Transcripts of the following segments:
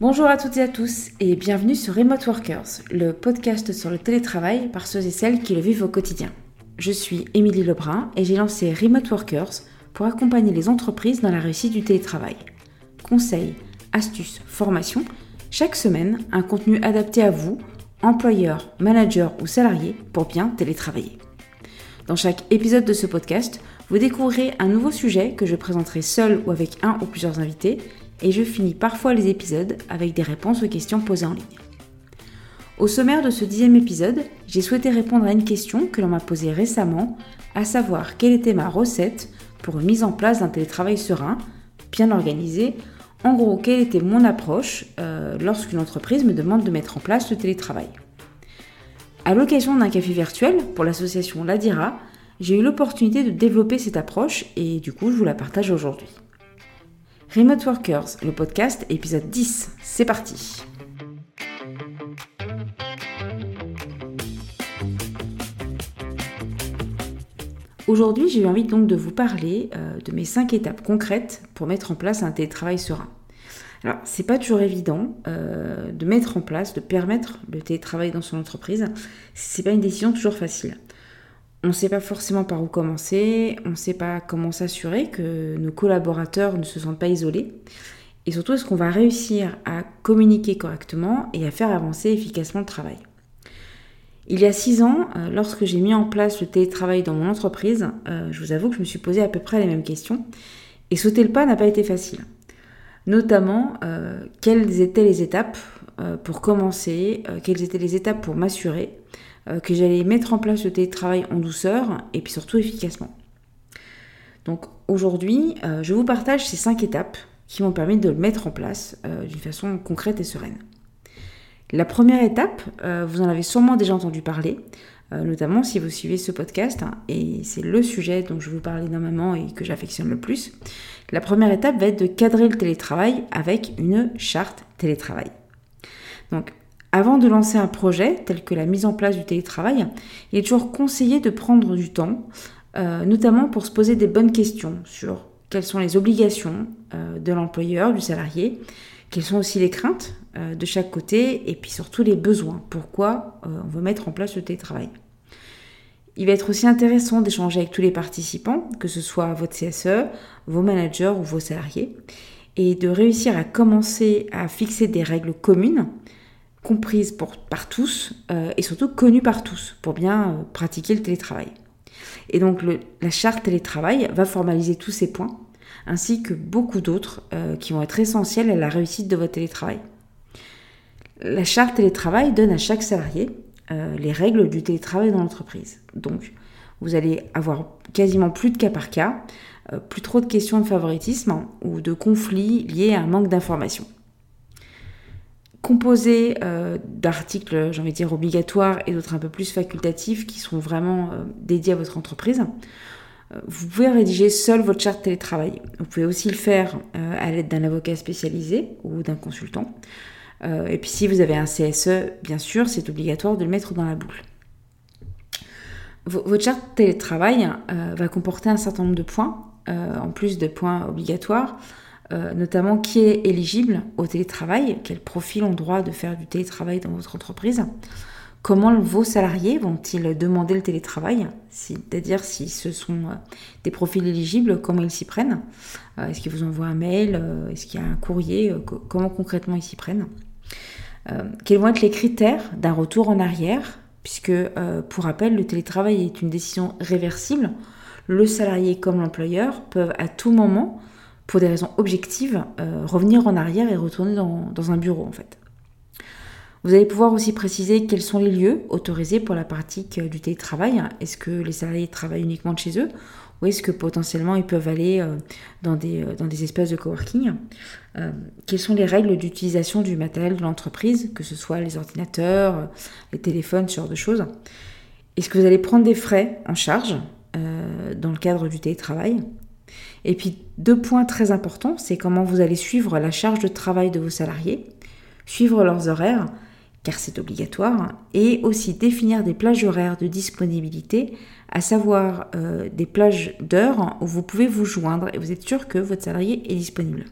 Bonjour à toutes et à tous et bienvenue sur Remote Workers, le podcast sur le télétravail par ceux et celles qui le vivent au quotidien. Je suis Émilie Lebrun et j'ai lancé Remote Workers pour accompagner les entreprises dans la réussite du télétravail. Conseils, astuces, formations, chaque semaine un contenu adapté à vous, employeurs, managers ou salariés pour bien télétravailler. Dans chaque épisode de ce podcast, vous découvrirez un nouveau sujet que je présenterai seul ou avec un ou plusieurs invités et je finis parfois les épisodes avec des réponses aux questions posées en ligne. Au sommaire de ce dixième épisode, j'ai souhaité répondre à une question que l'on m'a posée récemment, à savoir quelle était ma recette pour une mise en place d'un télétravail serein, bien organisé. En gros, quelle était mon approche euh, lorsqu'une entreprise me demande de mettre en place le télétravail. À l'occasion d'un café virtuel pour l'association Ladira, j'ai eu l'opportunité de développer cette approche et du coup je vous la partage aujourd'hui. Remote Workers, le podcast, épisode 10, c'est parti Aujourd'hui, j'ai eu envie donc de vous parler euh, de mes 5 étapes concrètes pour mettre en place un télétravail serein. Alors, c'est pas toujours évident euh, de mettre en place, de permettre le télétravail dans son entreprise. C'est pas une décision toujours facile. On ne sait pas forcément par où commencer, on ne sait pas comment s'assurer que nos collaborateurs ne se sentent pas isolés. Et surtout, est-ce qu'on va réussir à communiquer correctement et à faire avancer efficacement le travail? Il y a six ans, euh, lorsque j'ai mis en place le télétravail dans mon entreprise, euh, je vous avoue que je me suis posé à peu près les mêmes questions. Et sauter le pas n'a pas été facile notamment euh, quelles étaient les étapes pour commencer, quelles étaient les étapes pour m'assurer que j'allais mettre en place le télétravail en douceur et puis surtout efficacement. Donc aujourd'hui, je vous partage ces cinq étapes qui m'ont permis de le mettre en place d'une façon concrète et sereine. La première étape, vous en avez sûrement déjà entendu parler, notamment si vous suivez ce podcast, hein, et c'est le sujet dont je vous parle énormément et que j'affectionne le plus, la première étape va être de cadrer le télétravail avec une charte télétravail. Donc, avant de lancer un projet tel que la mise en place du télétravail, il est toujours conseillé de prendre du temps, euh, notamment pour se poser des bonnes questions sur quelles sont les obligations euh, de l'employeur, du salarié, quelles sont aussi les craintes euh, de chaque côté, et puis surtout les besoins, pourquoi on veut mettre en place le télétravail. Il va être aussi intéressant d'échanger avec tous les participants, que ce soit votre CSE, vos managers ou vos salariés, et de réussir à commencer à fixer des règles communes, comprises par tous euh, et surtout connues par tous, pour bien euh, pratiquer le télétravail. Et donc la charte télétravail va formaliser tous ces points, ainsi que beaucoup d'autres euh, qui vont être essentiels à la réussite de votre télétravail. La charte télétravail donne à chaque salarié les règles du télétravail dans l'entreprise. Donc, vous allez avoir quasiment plus de cas par cas, plus trop de questions de favoritisme ou de conflits liés à un manque d'informations. Composé euh, d'articles, j'ai envie de dire, obligatoires et d'autres un peu plus facultatifs qui sont vraiment dédiés à votre entreprise, vous pouvez rédiger seul votre charte télétravail. Vous pouvez aussi le faire à l'aide d'un avocat spécialisé ou d'un consultant. Euh, et puis si vous avez un CSE, bien sûr, c'est obligatoire de le mettre dans la boucle. Votre charte télétravail euh, va comporter un certain nombre de points, euh, en plus de points obligatoires, notamment qui est éligible au télétravail, quels profils ont droit de faire du télétravail dans votre entreprise, comment vos salariés vont-ils demander le télétravail, c'est-à-dire si ce sont des profils éligibles, comment ils s'y prennent, est-ce qu'ils vous envoient un mail, est-ce qu'il y a un courrier, comment concrètement ils s'y prennent? Euh, quels vont être les critères d'un retour en arrière? Puisque, euh, pour rappel, le télétravail est une décision réversible. Le salarié comme l'employeur peuvent à tout moment, pour des raisons objectives, euh, revenir en arrière et retourner dans, dans un bureau en fait. Vous allez pouvoir aussi préciser quels sont les lieux autorisés pour la pratique du télétravail. Est-ce que les salariés travaillent uniquement de chez eux ou est-ce que potentiellement ils peuvent aller euh, dans, des, euh, dans des espaces de coworking euh, Quelles sont les règles d'utilisation du matériel de l'entreprise, que ce soit les ordinateurs, les téléphones, ce genre de choses? Est-ce que vous allez prendre des frais en charge dans le cadre du télétravail? Et puis deux points très importants, c'est comment vous allez suivre la charge de travail de vos salariés, suivre leurs horaires, car c'est obligatoire, et aussi définir des plages horaires de disponibilité à savoir euh, des plages d'heures où vous pouvez vous joindre et vous êtes sûr que votre salarié est disponible.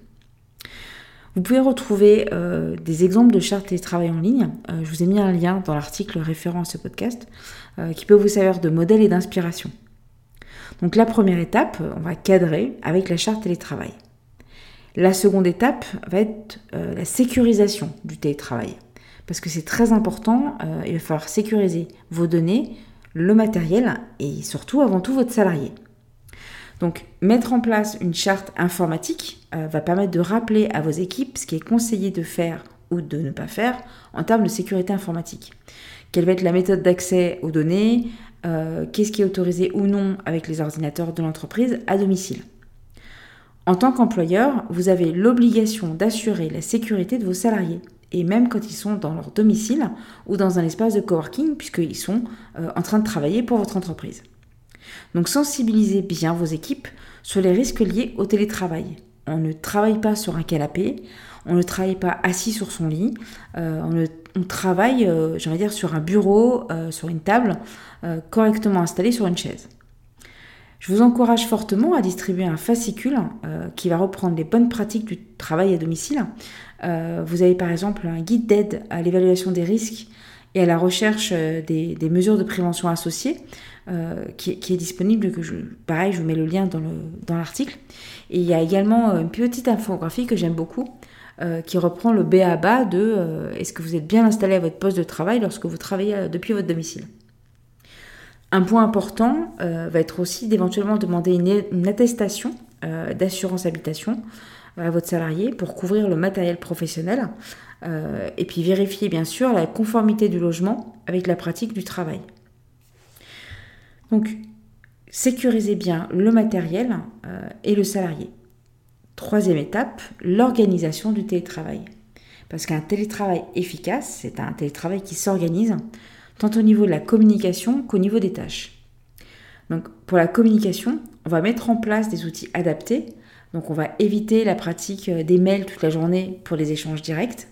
Vous pouvez retrouver des exemples de chartes télétravail en ligne. je vous ai mis un lien dans l'article référent à ce podcast qui peut vous servir de modèle et d'inspiration. Donc la première étape, on va cadrer avec la charte télétravail. La seconde étape va être la sécurisation du télétravail parce que c'est très important, euh, il va falloir sécuriser vos données, le matériel et surtout avant tout votre salarié. Donc mettre en place une charte informatique euh, va permettre de rappeler à vos équipes ce qui est conseillé de faire ou de ne pas faire en termes de sécurité informatique. Quelle va être la méthode d'accès aux données, euh, qu'est-ce qui est autorisé ou non avec les ordinateurs de l'entreprise à domicile. En tant qu'employeur, vous avez l'obligation d'assurer la sécurité de vos salariés et même quand ils sont dans leur domicile ou dans un espace de coworking, puisqu'ils sont euh, en train de travailler pour votre entreprise. Donc sensibilisez bien vos équipes sur les risques liés au télétravail. On ne travaille pas sur un canapé, on ne travaille pas assis sur son lit, euh, on, travaille, euh, dire, sur un bureau, sur une table, correctement installée sur une chaise. Je vous encourage fortement à distribuer un fascicule qui va reprendre les bonnes pratiques du travail à domicile euh, vous avez par exemple un guide d'aide à l'évaluation des risques et à la recherche euh, des, mesures de prévention associées euh, qui, est disponible. Pareil, je vous mets le lien dans l'article. et il y a également une petite infographie que j'aime beaucoup. Qui reprend le B à bas de est-ce que vous êtes bien installé à votre poste de travail lorsque vous travaillez depuis votre domicile? Un point important va être aussi d'éventuellement demander une attestation d'assurance habitation à votre salarié pour couvrir le matériel professionnel euh, et puis vérifier bien sûr la conformité du logement avec la pratique du travail. Donc, sécurisez bien le matériel euh, et le salarié. Troisième étape, l'organisation du télétravail. Parce qu'un télétravail efficace, c'est un télétravail qui s'organise tant au niveau de la communication qu'au niveau des tâches. Donc pour la communication, on va mettre en place des outils adaptés donc on va éviter la pratique euh, des mails toute la journée pour les échanges directs.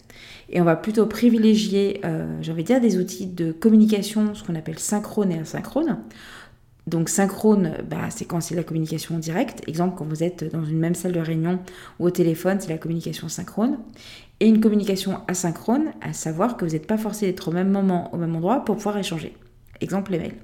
Et on va plutôt privilégier, euh, j'ai envie de dire, des outils de communication, ce qu'on appelle synchrone et asynchrone. Donc synchrone, bah, c'est quand c'est la communication directe. Exemple, quand vous êtes dans une même salle de réunion ou au téléphone, c'est la communication synchrone. Et une communication asynchrone, à savoir que vous n'êtes pas forcé d'être au même moment, au même endroit pour pouvoir échanger. Exemple, les mails.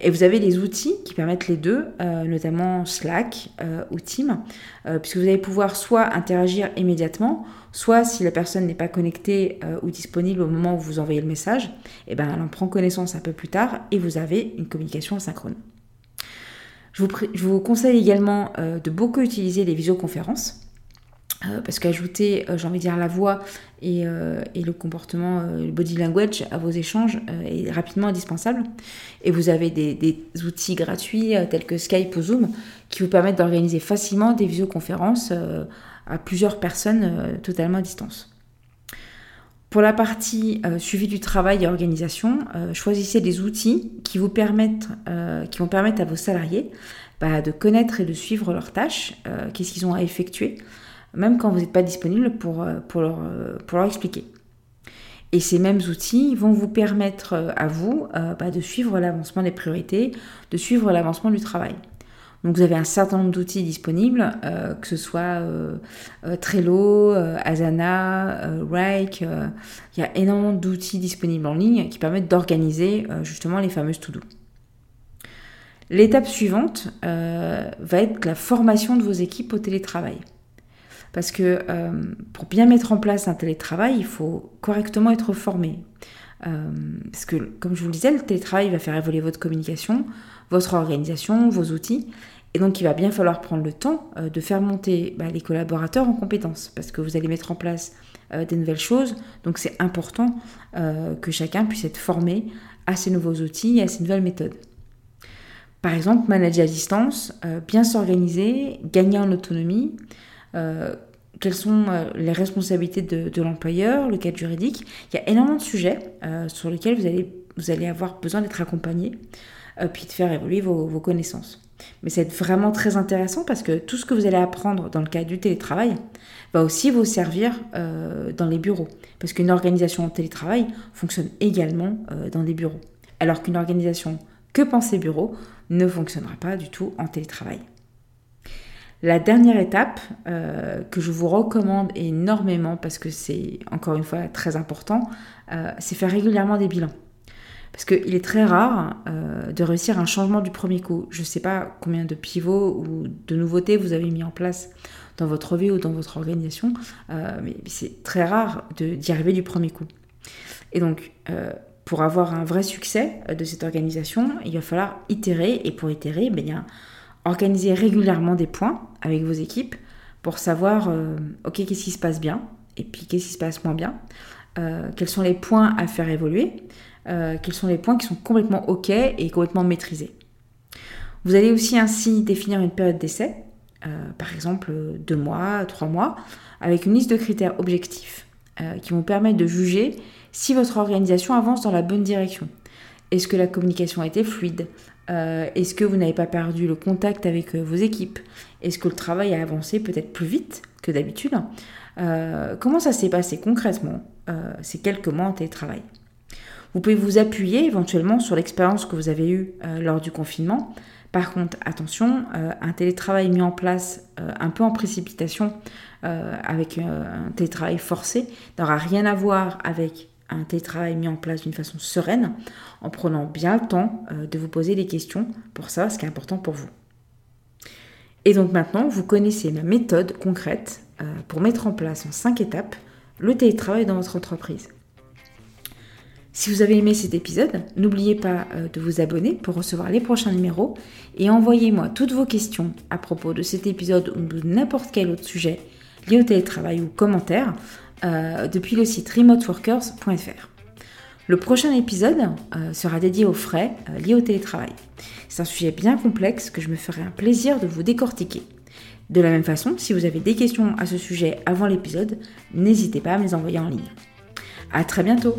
Et vous avez les outils qui permettent les deux, euh, notamment Slack euh, ou Team, euh, puisque vous allez pouvoir soit interagir immédiatement, soit si la personne n'est pas connectée ou disponible au moment où vous envoyez le message, et eh ben, elle en prend connaissance un peu plus tard et vous avez une communication asynchrone. Je vous, je vous conseille également de beaucoup utiliser les visioconférences. Euh, parce qu'ajouter, euh, j'ai envie de dire, la voix et, euh, le comportement, le body language à vos échanges est rapidement indispensable. Et vous avez des, outils gratuits tels que Skype ou Zoom qui vous permettent d'organiser facilement des visioconférences à plusieurs personnes totalement à distance. Pour la partie suivi du travail et organisation, choisissez des outils qui, vous permettent, qui vont permettre à vos salariés bah, de connaître et de suivre leurs tâches, qu'est-ce qu'ils ont à effectuer, même quand vous n'êtes pas disponible pour, euh, pour, leur, euh, pour leur expliquer. Et ces mêmes outils vont vous permettre euh, à vous bah, de suivre l'avancement des priorités, de suivre l'avancement du travail. Donc vous avez un certain nombre d'outils disponibles, que ce soit Trello, Asana, Rike. il y a énormément d'outils disponibles en ligne qui permettent d'organiser justement les fameuses to-do. L'étape suivante va être la formation de vos équipes au télétravail. Parce que euh, pour bien mettre en place un télétravail, il faut correctement être formé. Euh, parce que, comme je vous le disais, le télétravail va faire évoluer votre communication, votre organisation, vos outils. Et donc, il va bien falloir prendre le temps euh, de faire monter bah, les collaborateurs en compétences. Parce que vous allez mettre en place des nouvelles choses. Donc, c'est important que chacun puisse être formé à ces nouveaux outils et à ces nouvelles méthodes. Par exemple, manager à distance, bien s'organiser, gagner en autonomie, quelles sont euh, les responsabilités de, l'employeur, le cadre juridique. Il y a énormément de sujets euh, sur lesquels vous allez, vous allez avoir besoin d'être accompagné, puis de faire évoluer vos, connaissances. Mais c'est vraiment très intéressant parce que tout ce que vous allez apprendre dans le cadre du télétravail va aussi vous servir dans les bureaux. Parce qu'une organisation en télétravail fonctionne également dans des bureaux. Alors qu'une organisation que pensez bureau ne fonctionnera pas du tout en télétravail. La dernière étape euh, que je vous recommande énormément parce que c'est encore une fois très important, euh, c'est faire régulièrement des bilans. Parce qu'il est très rare euh, de réussir un changement du premier coup. Je ne sais pas combien de pivots ou de nouveautés vous avez mis en place dans votre vie ou dans votre organisation, mais c'est très rare d'y arriver du premier coup. Et donc, pour avoir un vrai succès de cette organisation, il va falloir itérer. Et pour itérer, ben, il y a organiser régulièrement des points avec vos équipes pour savoir, euh, ok, qu'est-ce qui se passe bien et puis qu'est-ce qui se passe moins bien, euh, quels sont les points à faire évoluer, euh, quels sont les points qui sont complètement ok et complètement maîtrisés. Vous allez aussi ainsi définir une période d'essai, par exemple deux mois, trois mois, avec une liste de critères objectifs qui vont permettre de juger si votre organisation avance dans la bonne direction. Est-ce que la communication a été fluide? Euh, Est-ce que vous n'avez pas perdu le contact avec euh, vos équipes? Est-ce que le travail a avancé peut-être plus vite que d'habitude? Euh, Comment ça s'est passé concrètement ces quelques mois en télétravail? Vous pouvez vous appuyer éventuellement sur l'expérience que vous avez eue lors du confinement. Par contre, attention, un télétravail mis en place un peu en précipitation avec un télétravail forcé n'aura rien à voir avec un télétravail mis en place d'une façon sereine, en prenant bien le temps euh, de vous poser des questions pour savoir ce qui est important pour vous. Et donc maintenant, vous connaissez ma méthode concrète euh, pour mettre en place en cinq étapes le télétravail dans votre entreprise. Si vous avez aimé cet épisode, n'oubliez pas euh, de vous abonner pour recevoir les prochains numéros et envoyez-moi toutes vos questions à propos de cet épisode ou de n'importe quel autre sujet lié au télétravail ou commentaires euh, depuis le site remoteworkers.fr. Le prochain épisode euh, sera dédié aux frais euh, liés au télétravail. C'est un sujet bien complexe que je me ferai un plaisir de vous décortiquer. De la même façon, si vous avez des questions à ce sujet avant l'épisode, n'hésitez pas à me les envoyer en ligne. À très bientôt